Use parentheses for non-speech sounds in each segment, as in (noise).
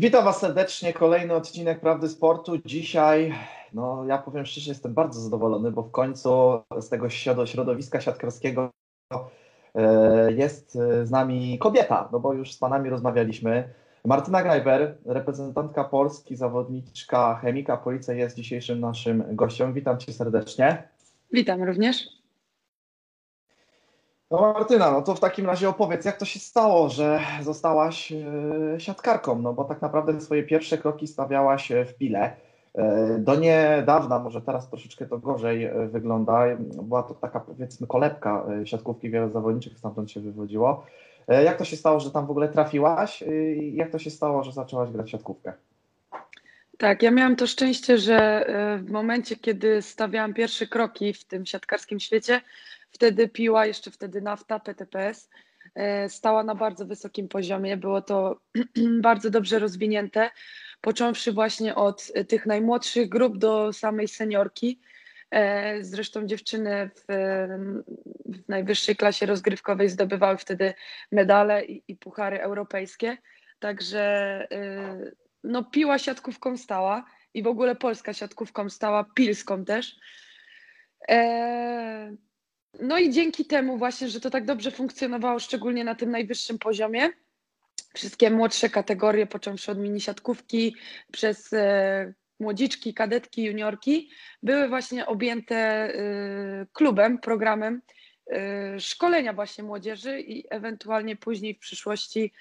Witam Was serdecznie. Kolejny odcinek Prawdy Sportu. Dzisiaj, no ja powiem szczerze, jestem bardzo zadowolony, bo w końcu z tego środowiska siatkarskiego e, jest e, z nami kobieta, no bo już z Panami rozmawialiśmy. Martyna Grajber, reprezentantka Polski, zawodniczka chemika Policja jest dzisiejszym naszym gościem. Witam Cię serdecznie. Witam również. No Martyna, no to w takim razie opowiedz, jak to się stało, że zostałaś e, siatkarką, no bo tak naprawdę swoje pierwsze kroki stawiałaś w Pile. E, do niedawna, może teraz troszeczkę to gorzej e, wygląda, była to taka powiedzmy kolebka siatkówki, wiele zawodniczych stamtąd się wywodziło. Jak to się stało, że tam w ogóle trafiłaś i jak to się stało, że zaczęłaś grać siatkówkę? Tak, ja miałam to szczęście, że w momencie, kiedy stawiałam pierwsze kroki w tym siatkarskim świecie, Wtedy piła, jeszcze wtedy nafta, PTPS, e, stała na bardzo wysokim poziomie. Było to (clears throat) bardzo dobrze rozwinięte, począwszy właśnie od tych najmłodszych grup do samej seniorki. E, zresztą dziewczyny w, w najwyższej klasie rozgrywkowej zdobywały wtedy medale i, i puchary europejskie. Także e, no, piła siatkówką stała i w ogóle polska siatkówką stała, pilską też. No i dzięki temu właśnie, że to tak dobrze funkcjonowało, szczególnie na tym najwyższym poziomie, wszystkie młodsze kategorie, począwszy od mini siatkówki, przez e, młodziczki, kadetki, juniorki, były właśnie objęte e, klubem, programem e, szkolenia właśnie młodzieży i ewentualnie później w przyszłości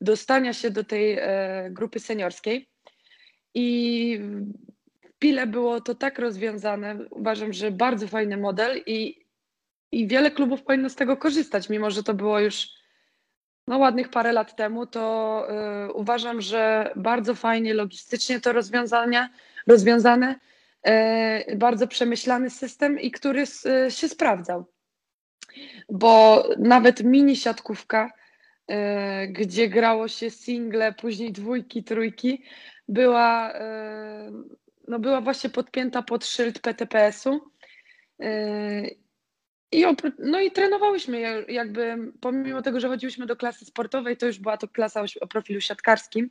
dostania się do tej grupy seniorskiej. I Pile było to tak rozwiązane. Uważam, że bardzo fajny model i, i wiele klubów powinno z tego korzystać, mimo że to było już no, ładnych parę lat temu, to y, uważam, że bardzo fajnie logistycznie to rozwiązania, rozwiązane, y, bardzo przemyślany system i który y, się sprawdzał. Bo nawet mini siatkówka, gdzie grało się single, później dwójki, trójki, była no była właśnie podpięta pod szyld PTPS-u. Yy, I no i trenowałyśmy jakby, pomimo tego, że chodziłyśmy do klasy sportowej, to już była to klasa o profilu siatkarskim,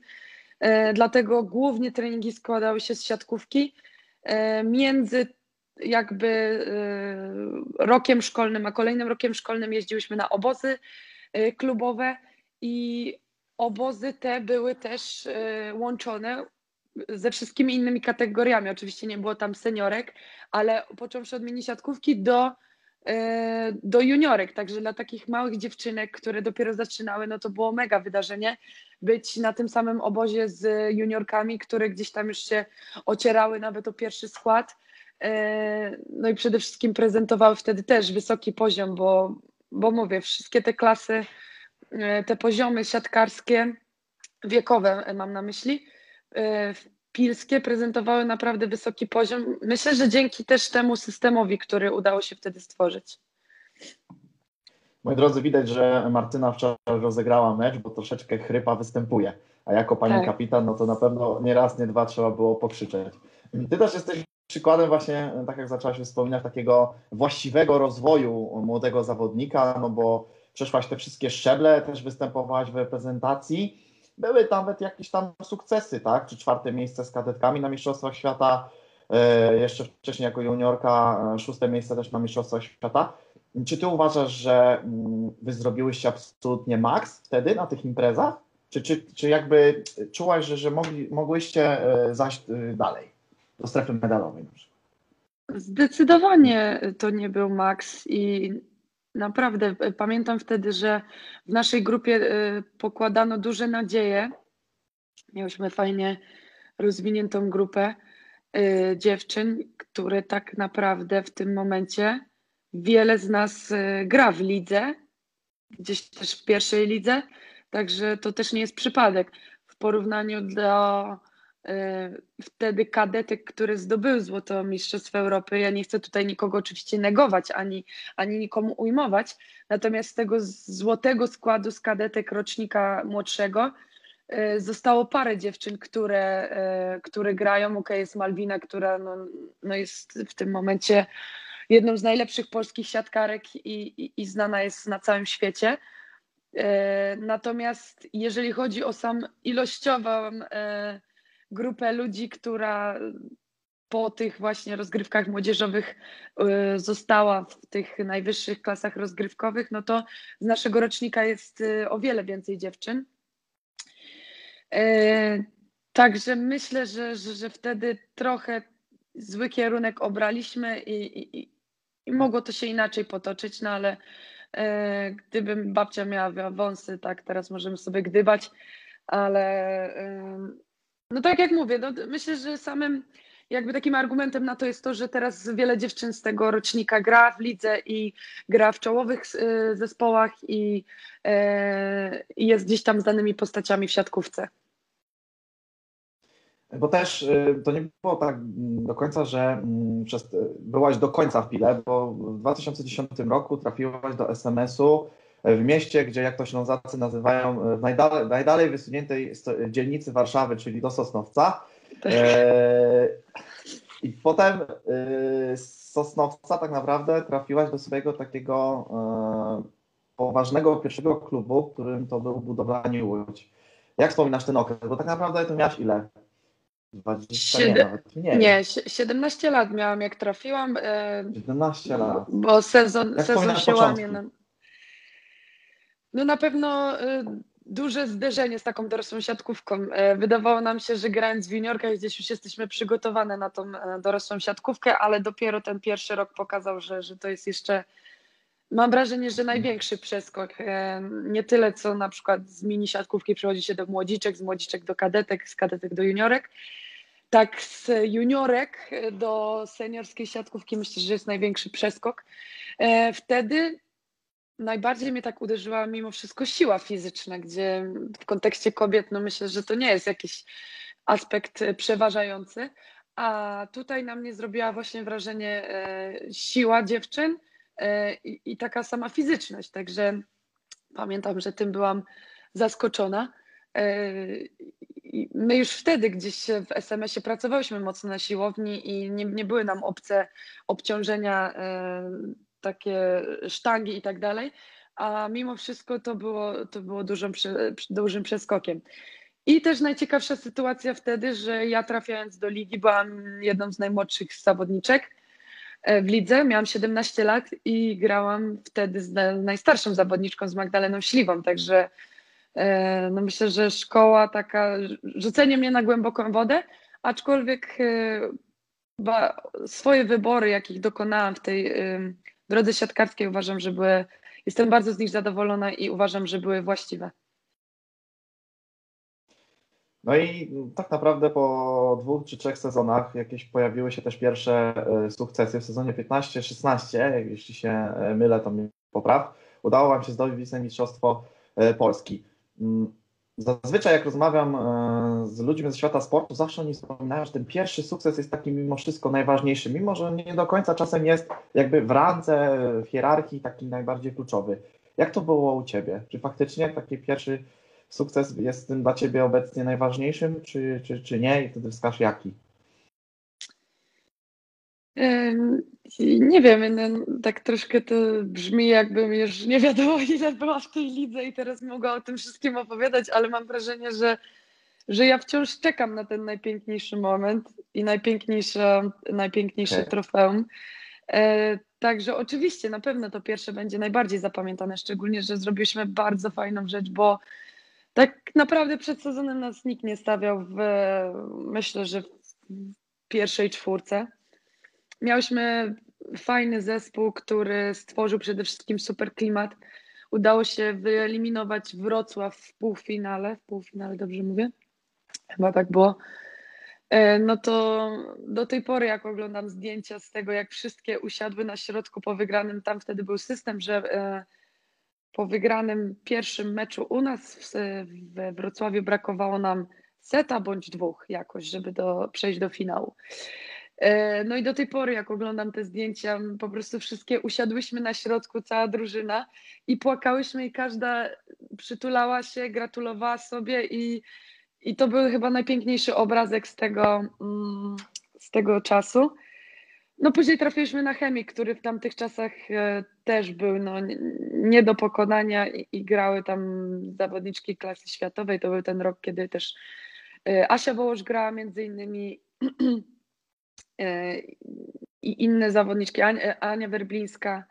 yy, dlatego głównie treningi składały się z siatkówki. Yy, między jakby rokiem szkolnym a kolejnym rokiem szkolnym jeździłyśmy na obozy klubowe i obozy te były też łączone ze wszystkimi innymi kategoriami. Oczywiście nie było tam seniorek, ale począwszy od mini siatkówki do, e, do juniorek. Także dla takich małych dziewczynek, które dopiero zaczynały, no to było mega wydarzenie być na tym samym obozie z juniorkami, które gdzieś tam już się ocierały nawet o pierwszy skład. E, no i przede wszystkim prezentowały wtedy też wysoki poziom, bo, bo mówię, wszystkie te klasy, e, te poziomy siatkarskie, wiekowe mam na myśli, pilskie prezentowały naprawdę wysoki poziom. Myślę, że dzięki też temu systemowi, który udało się wtedy stworzyć. Moi drodzy, widać, że Martyna wczoraj rozegrała mecz, bo troszeczkę chrypa występuje. A jako pani tak. kapitan, no to na pewno nie raz, nie dwa trzeba było pokrzyczeć. Ty też jesteś przykładem właśnie, tak jak zaczęłaś wspominać, takiego właściwego rozwoju młodego zawodnika, no bo przeszłaś te wszystkie szczeble, też występowałaś w reprezentacji były nawet jakieś tam sukcesy, tak? Czy czwarte miejsce z kadetkami na Mistrzostwach Świata, e, jeszcze wcześniej jako juniorka, e, szóste miejsce też na Mistrzostwach Świata. Czy ty uważasz, że mm, wy zrobiłyście absolutnie maks wtedy na tych imprezach? Czy, czy, czy jakby czułaś, że, że mogli, mogłyście e, zajść dalej, do strefy medalowej? Zdecydowanie to nie był maks i Naprawdę e, pamiętam wtedy, że w naszej grupie e, pokładano duże nadzieje. Miałyśmy fajnie rozwiniętą grupę e, dziewczyn, które tak naprawdę w tym momencie wiele z nas gra w lidze, gdzieś też w pierwszej lidze, także to też nie jest przypadek. W porównaniu do wtedy kadetek, które zdobyły złoto Mistrzostw Europy. Ja nie chcę tutaj nikogo oczywiście negować, ani, ani nikomu ujmować, natomiast z tego złotego składu z kadetek rocznika młodszego e, zostało parę dziewczyn, które, e, które grają. Ok, jest Malwina, która no, no jest w tym momencie jedną z najlepszych polskich siatkarek i, i, i znana jest na całym świecie. Natomiast jeżeli chodzi o sam ilościową grupę ludzi, która po tych właśnie rozgrywkach młodzieżowych y, została w tych najwyższych klasach rozgrywkowych, no to z naszego rocznika jest y, o wiele więcej dziewczyn. Y, także myślę, że, że, że wtedy trochę zły kierunek obraliśmy i, i, i mogło to się inaczej potoczyć, no ale gdybym babcia miała wąsy, tak teraz możemy sobie gdybać, ale no tak jak mówię, no myślę, że samym jakby takim argumentem na to jest to, że teraz wiele dziewczyn z tego rocznika gra w lidze i gra w czołowych y, zespołach i, e, i jest gdzieś tam z danymi postaciami w siatkówce. Bo też y, to nie było tak do końca, że mm, przez, byłaś do końca w Pile, bo w 2010 roku trafiłaś do SMS-u w mieście, gdzie jak to Ślązacy nazywają, w najdalej, najdalej wysuniętej dzielnicy Warszawy, czyli do Sosnowca. E, I potem e, z Sosnowca tak naprawdę trafiłaś do swojego takiego e, poważnego pierwszego klubu, którym to był budowlanie Łódź. Jak wspominasz ten okres? Bo tak naprawdę to miałaś ile? 20, nie, nawet nie. nie, 17 lat miałam jak trafiłam. 17 lat. Bo sezon, sezon się łamie. No, na pewno duże zderzenie z taką dorosłą siatkówką. E, wydawało nam się, że grając w juniorkach gdzieś już jesteśmy przygotowane na tą e, dorosłą siatkówkę, ale dopiero ten pierwszy rok pokazał, że, że to jest jeszcze, mam wrażenie, że największy przeskok. E, nie tyle, co na przykład z mini siatkówki przychodzi się do młodziczek, z młodziczek do kadetek, z kadetek do juniorek. Tak, z juniorek do seniorskiej siatkówki myślę, że jest największy przeskok. Wtedy najbardziej mnie tak uderzyła mimo wszystko siła fizyczna, gdzie w kontekście kobiet, no myślę, że to nie jest jakiś aspekt przeważający, a tutaj na mnie zrobiła właśnie wrażenie e, siła dziewczyn e, i, taka sama fizyczność, także pamiętam, że tym byłam zaskoczona. E, my już wtedy gdzieś w SMS-ie pracowałyśmy mocno na siłowni i nie, nie były nam obce obciążenia takie sztangi i tak dalej, a mimo wszystko to było, to było dużym, dużym przeskokiem. I też najciekawsza sytuacja wtedy, że ja trafiając do ligi byłam jedną z najmłodszych zawodniczek e, w lidze, miałam 17 lat i grałam wtedy z najstarszą zawodniczką, z Magdaleną Śliwą, także e, no myślę, że szkoła taka, rzucenie mnie na głęboką wodę, aczkolwiek e, swoje wybory, jakich dokonałam w tej drodze siatkarskiej uważam, że były, jestem bardzo z nich zadowolona i uważam, że były właściwe. No i tak naprawdę po dwóch czy trzech sezonach jakieś pojawiły się też pierwsze e, sukcesy w sezonie 15-16, jeśli się e, mylę, to mnie popraw. Udało Wam się zdobyć wicemistrzostwo e, Polski. Zazwyczaj jak rozmawiam e, z ludźmi ze świata sportu, zawsze oni wspominają, że ten pierwszy sukces jest taki mimo wszystko najważniejszy, mimo że nie do końca czasem jest jakby w randze, w hierarchii taki najbardziej kluczowy. Jak to było u Ciebie? Czy faktycznie taki pierwszy sukces jest tym dla Ciebie obecnie najważniejszym, czy, czy, czy nie? I wtedy wskaż jaki? Nie wiem, no, tak troszkę to brzmi, jakbym już nie wiadomo, (laughs) ile była w tej lidze i teraz mogła o tym wszystkim opowiadać, ale mam wrażenie, że, że ja wciąż czekam na ten najpiękniejszy moment i najpiękniejsze, najpiękniejsze okay. trofeum. E, także oczywiście na pewno to pierwsze będzie najbardziej zapamiętane, szczególnie, że zrobiliśmy bardzo fajną rzecz, bo tak naprawdę przed sezonem nas nikt nie stawiał w, myślę, że w pierwszej czwórce. Miałyśmy fajny zespół, który stworzył przede wszystkim super klimat. Udało się wyeliminować Wrocław w półfinale. W półfinale, dobrze mówię? Chyba tak było. E, no to do tej pory, jak oglądam zdjęcia z tego, jak wszystkie usiadły na środku po wygranym, tam wtedy był system, że e, po wygranym pierwszym meczu u nas we Wrocławiu brakowało nam seta bądź dwóch jakoś, żeby do, przejść do finału. E, no i do tej pory, jak oglądam te zdjęcia, po prostu wszystkie usiadłyśmy na środku, cała drużyna i płakałyśmy i każda przytulała się, gratulowała sobie i, i to był chyba najpiękniejszy obrazek z tego, mm, z tego czasu. no później trafiliśmy na Chemik, który w tamtych czasach e, też był no, nie do pokonania i, i grały tam zawodniczki klasy światowej. To był ten rok, kiedy też e, Asia Wołosz grała między innymi (clears throat) i inne zawodniczki, Ania, Werblińska.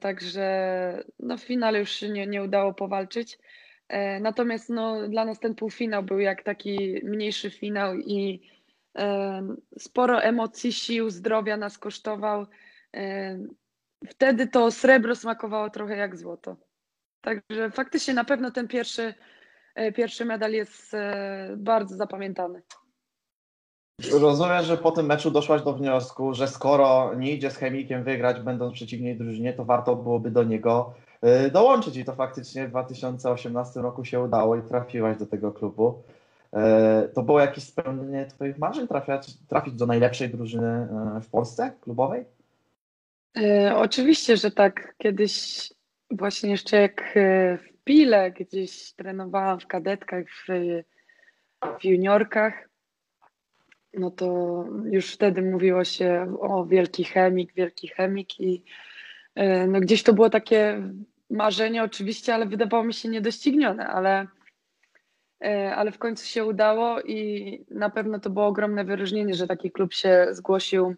Także no, w finale już się nie, nie udało powalczyć. Natomiast no, dla nas ten półfinał był jak taki mniejszy finał i sporo emocji, sił, zdrowia nas kosztował. Wtedy to srebro smakowało trochę jak złoto. Także faktycznie na pewno ten pierwszy, e, pierwszy medal jest e, bardzo zapamiętany. Rozumiem, że po tym meczu doszłaś do wniosku, że skoro nie idzie z chemikiem wygrać, będąc przeciwnej drużynie, to warto byłoby do niego e, dołączyć. I to faktycznie w 2018 roku się udało i trafiłaś do tego klubu. E, to było jakieś spełnienie Twoich marzeń, trafiać, trafić do najlepszej drużyny e, w Polsce klubowej? Oczywiście, że tak. Kiedyś właśnie jeszcze jak w Pile gdzieś trenowałam w kadetkach, w, w juniorkach, no to już wtedy mówiło się o wielki chemik, wielki chemik i no gdzieś to było takie marzenie oczywiście, ale wydawało mi się niedoścignione, ale E, ale w końcu się udało i na pewno to było ogromne wyróżnienie, że taki klub się zgłosił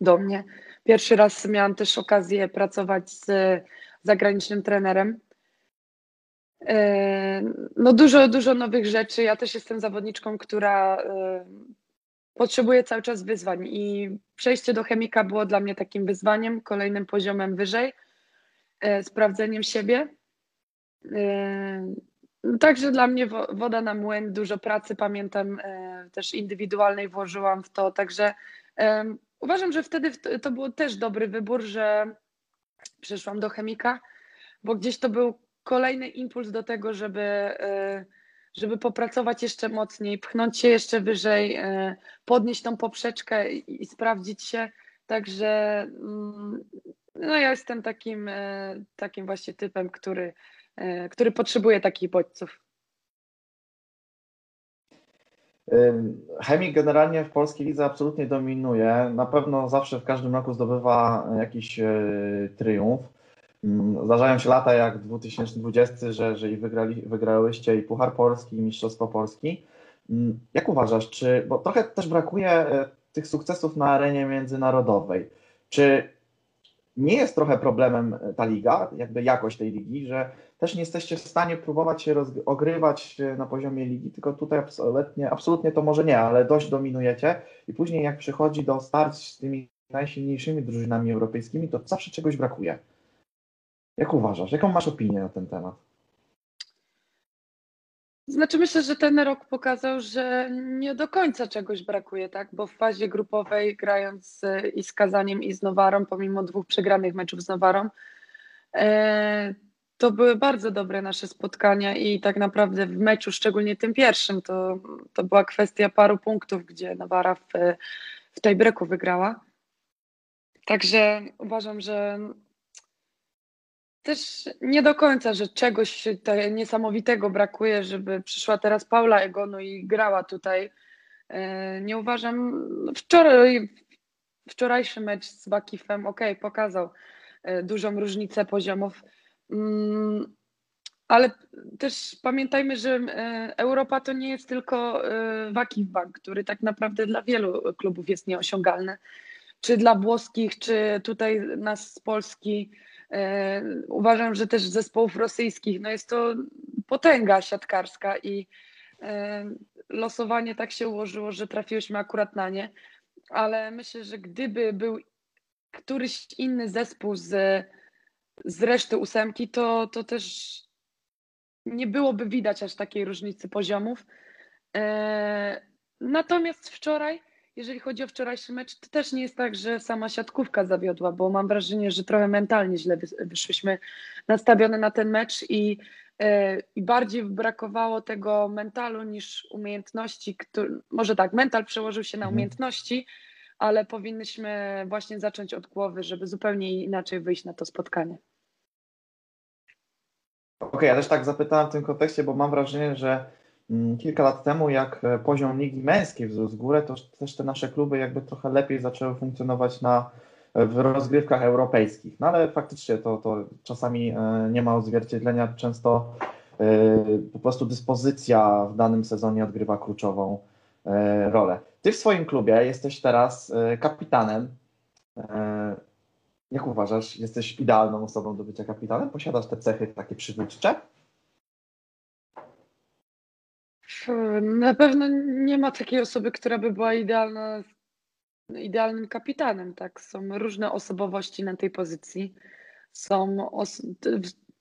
do mnie. Pierwszy raz miałam też okazję pracować z zagranicznym trenerem. E, no dużo, dużo nowych rzeczy. Ja też jestem zawodniczką, która e, potrzebuje cały czas wyzwań i przejście do chemika było dla mnie takim wyzwaniem, kolejnym poziomem wyżej, sprawdzeniem siebie. Także dla mnie woda na młyn, dużo pracy pamiętam, e, też indywidualnej włożyłam w to, także uważam, że wtedy to był też dobry wybór, że przeszłam do chemika, bo gdzieś to był kolejny impuls do tego, żeby, e, żeby popracować jeszcze mocniej, pchnąć się jeszcze wyżej, e, podnieść tą poprzeczkę i, sprawdzić się. Także mm, no ja jestem takim, takim właśnie typem, który E, który potrzebuje takich bodźców. Chemik generalnie w polskiej lidze absolutnie dominuje. Na pewno zawsze w każdym roku zdobywa jakiś e, triumf. Zdarzają się lata jak 2020, że, że i wygrali, wygrałyście i Puchar Polski, i Mistrzostwo Polski. Jak uważasz, czy, bo trochę też brakuje e, tych sukcesów na arenie międzynarodowej. Czy nie jest trochę problemem ta liga, jakby jakość tej ligi, że też nie jesteście w stanie próbować się ogrywać na poziomie ligi, tylko tutaj absolutnie, absolutnie to może nie, ale dość dominujecie i później jak przychodzi do starć z tymi najsilniejszymi drużynami europejskimi, to zawsze czegoś brakuje. Jak uważasz? Jaką masz opinię na ten temat? Znaczy myślę, że ten rok pokazał, że nie do końca czegoś brakuje, tak? Bo w fazie grupowej grając i z Kazaniem i z Nowarą, pomimo dwóch przegranych meczów z Nowarą, e, to były bardzo dobre nasze spotkania i tak naprawdę w meczu, szczególnie tym pierwszym, to, to była kwestia paru punktów, gdzie Nawara w, w tej breku wygrała. Także uważam, że też nie do końca, że czegoś niesamowitego brakuje, żeby przyszła teraz Paula Egonu i grała tutaj. E, nie uważam, wczoraj, wczorajszy mecz z Bakifem, ok, pokazał e, dużą różnicę poziomów Mm, ale też pamiętajmy, że e, Europa to nie jest tylko Wakif Bank, który tak naprawdę dla wielu klubów jest nieosiągalny. Czy dla włoskich, czy tutaj nas z Polski. E, uważam, że też zespołów rosyjskich. No jest to potęga siatkarska i losowanie tak się ułożyło, że trafiłyśmy akurat na nie. Ale myślę, że gdyby był któryś inny zespół z z reszty ósemki, to, to też nie byłoby widać aż takiej różnicy poziomów. E, natomiast wczoraj, jeżeli chodzi o wczorajszy mecz, to też nie jest tak, że sama siatkówka zawiodła, bo mam wrażenie, że trochę mentalnie źle wyszłyśmy nastawione na ten mecz i, e, i bardziej brakowało tego mentalu niż umiejętności. Który, może tak, mental przełożył się na mhm. umiejętności, ale powinnyśmy właśnie zacząć od głowy, żeby zupełnie inaczej wyjść na to spotkanie. Okej, okay, ja też tak zapytałem w tym kontekście, bo mam wrażenie, że kilka lat temu, jak poziom ligi męskiej wzrósł w górę, to też te nasze kluby jakby trochę lepiej zaczęły funkcjonować na, w rozgrywkach europejskich. No ale faktycznie to, to czasami nie ma odzwierciedlenia, często po prostu dyspozycja w danym sezonie odgrywa kluczową rolę. Ty w swoim klubie jesteś teraz kapitanem jak uważasz, jesteś idealną osobą do bycia kapitanem? Posiadasz te cechy takie przywódcze? Na pewno nie ma takiej osoby, która by była idealna, idealnym kapitanem. Tak? Są różne osobowości na tej pozycji. Są.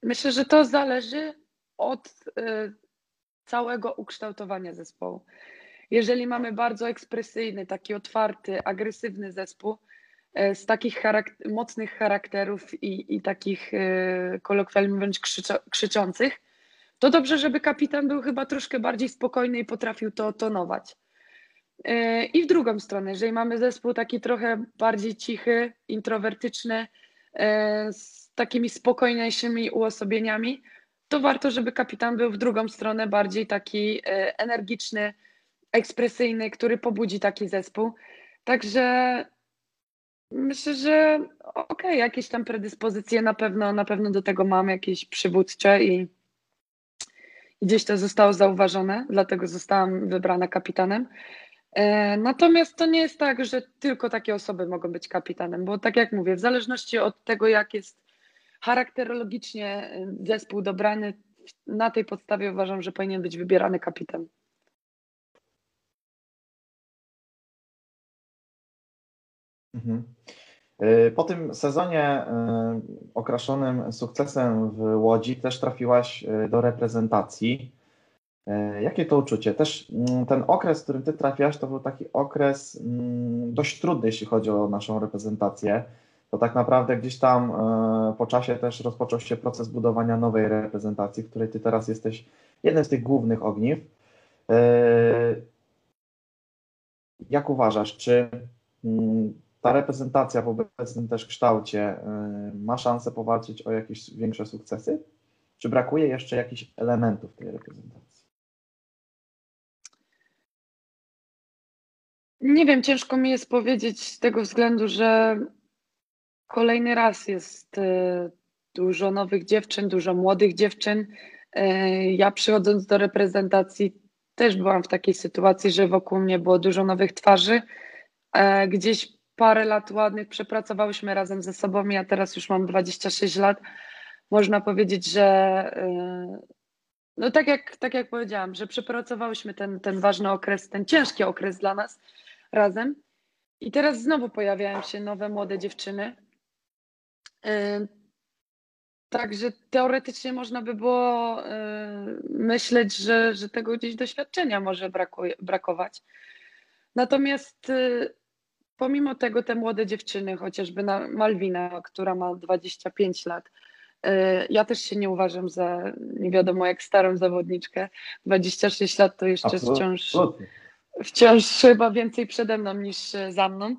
Myślę, że to zależy od y, całego ukształtowania zespołu. Jeżeli mamy bardzo ekspresyjny, taki otwarty, agresywny zespół, E, z takich mocnych charakterów i, i takich e, kolokwialnie mówiąc krzyczących, to dobrze, żeby kapitan był chyba troszkę bardziej spokojny i potrafił to tonować. E, I w drugą stronę, jeżeli mamy zespół taki trochę bardziej cichy, introwertyczny, z takimi spokojniejszymi uosobieniami, to warto, żeby kapitan był w drugą stronę bardziej taki energiczny, ekspresyjny, który pobudzi taki zespół. Także Myślę, że okej, okay, jakieś tam predyspozycje na pewno, na pewno do tego mam, jakieś przywódcze i gdzieś to zostało zauważone, dlatego zostałam wybrana kapitanem. E, natomiast to nie jest tak, że tylko takie osoby mogą być kapitanem, bo tak jak mówię, w zależności od tego, jak jest charakterologicznie e, zespół dobrany, na tej podstawie uważam, że powinien być wybierany kapitan. Mhm. Y, po tym sezonie y, okraszonym sukcesem w Łodzi też trafiłaś y, do reprezentacji. Jakie to uczucie? Też mm, ten okres, w którym ty trafiasz, to był taki okres mm, dość trudny, jeśli chodzi o naszą reprezentację. To tak naprawdę gdzieś tam po czasie też rozpoczął się proces budowania nowej reprezentacji, w której ty teraz jesteś jednym z tych głównych ogniw. Jak uważasz, czy mm, ta reprezentacja w obecnym też kształcie y, ma szansę powalczyć o jakieś większe sukcesy? Czy brakuje jeszcze jakichś elementów tej reprezentacji? Nie wiem, ciężko mi jest powiedzieć z tego względu, że kolejny raz jest y, dużo nowych dziewczyn, dużo młodych dziewczyn. Y, ja przychodząc do reprezentacji też byłam w takiej sytuacji, że wokół mnie było dużo nowych twarzy. Gdzieś parę lat ładnych przepracowałyśmy razem ze sobą. Ja teraz już mam 26 lat. Można powiedzieć, że y, no tak jak, tak jak powiedziałam, że przepracowałyśmy ten, ten ważny okres, ten ciężki okres dla nas razem. I teraz znowu pojawiają się nowe młode dziewczyny. Y, także teoretycznie można by było y, myśleć, że, że tego gdzieś doświadczenia może brakuje, brakować. Natomiast pomimo tego te młode dziewczyny, chociażby na Malwina, która ma 25 lat, y, ja też się nie uważam za nie wiadomo jak starą zawodniczkę. 26 lat to jeszcze wciąż, wciąż chyba więcej przede mną niż za mną.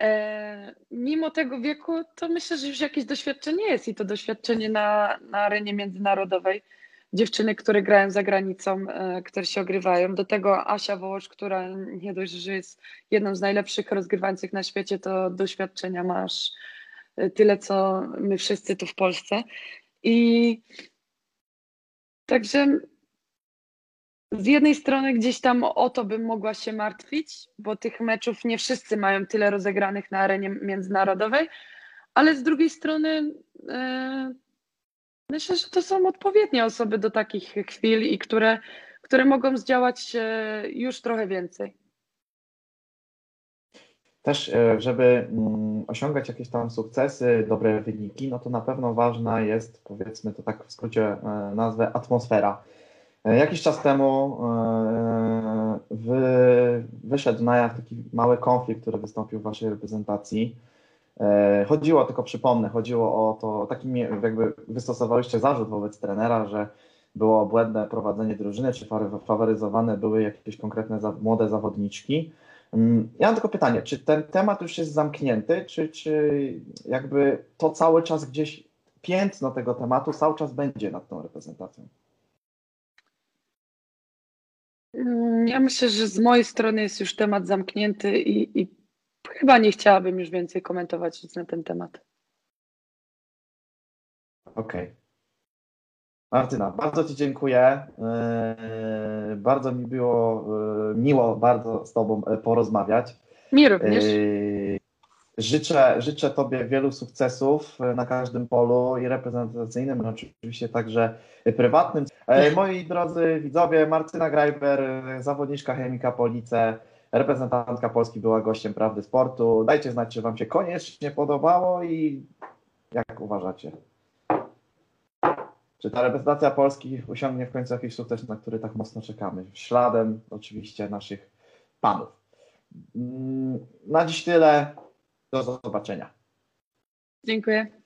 E, mimo tego wieku, to myślę, że już jakieś doświadczenie jest i to doświadczenie na, na arenie międzynarodowej dziewczyny, które grają za granicą, e, które się ogrywają. Do tego Asia Wołosz, która nie dość, że jest jedną z najlepszych rozgrywających na świecie, to doświadczenia masz e, tyle, co my wszyscy tu w Polsce. I także z jednej strony gdzieś tam o to bym mogła się martwić, bo tych meczów nie wszyscy mają tyle rozegranych na arenie międzynarodowej, ale z drugiej strony e, Myślę, że to są odpowiednie osoby do takich chwil i które, które mogą zdziałać już trochę więcej. Też, e, żeby mm, osiągać jakieś tam sukcesy, dobre wyniki, no to na pewno ważna jest, powiedzmy to tak w skrócie e, nazwę, atmosfera. E, jakiś czas temu wyszedł na jaw taki mały konflikt, który wystąpił w waszej reprezentacji chodziło, tylko przypomnę, chodziło o to, takim jakby wystosowałyście zarzut wobec trenera, że było błędne prowadzenie drużyny, czy faworyzowane były jakieś konkretne młode zawodniczki. Mm, ja mam tylko pytanie, czy ten temat już jest zamknięty, czy, czy jakby to cały czas gdzieś piętno tego tematu cały czas będzie nad tą reprezentacją? Mm, ja myślę, że z mojej strony jest już temat zamknięty i, i chyba nie chciałabym już więcej komentować nic na ten temat. Okej. Okay. Martyna, bardzo Ci dziękuję. Yy, bardzo mi było yy, miło bardzo z Tobą yy, porozmawiać. Mi również. Życzę, życzę Tobie wielu sukcesów na każdym polu i reprezentacyjnym, no oczywiście także prywatnym. Moi drodzy widzowie, Martyna Grajber, zawodniczka chemika Police, reprezentantka Polski była gościem Prawdy Sportu. Dajcie znać, czy Wam się koniecznie podobało i jak uważacie. Czy ta reprezentacja Polski osiągnie w końcu jakiś sukces, na który tak mocno czekamy? Śladem oczywiście naszych panów. Mm, na dziś tyle. Do zobaczenia. Dziękuję.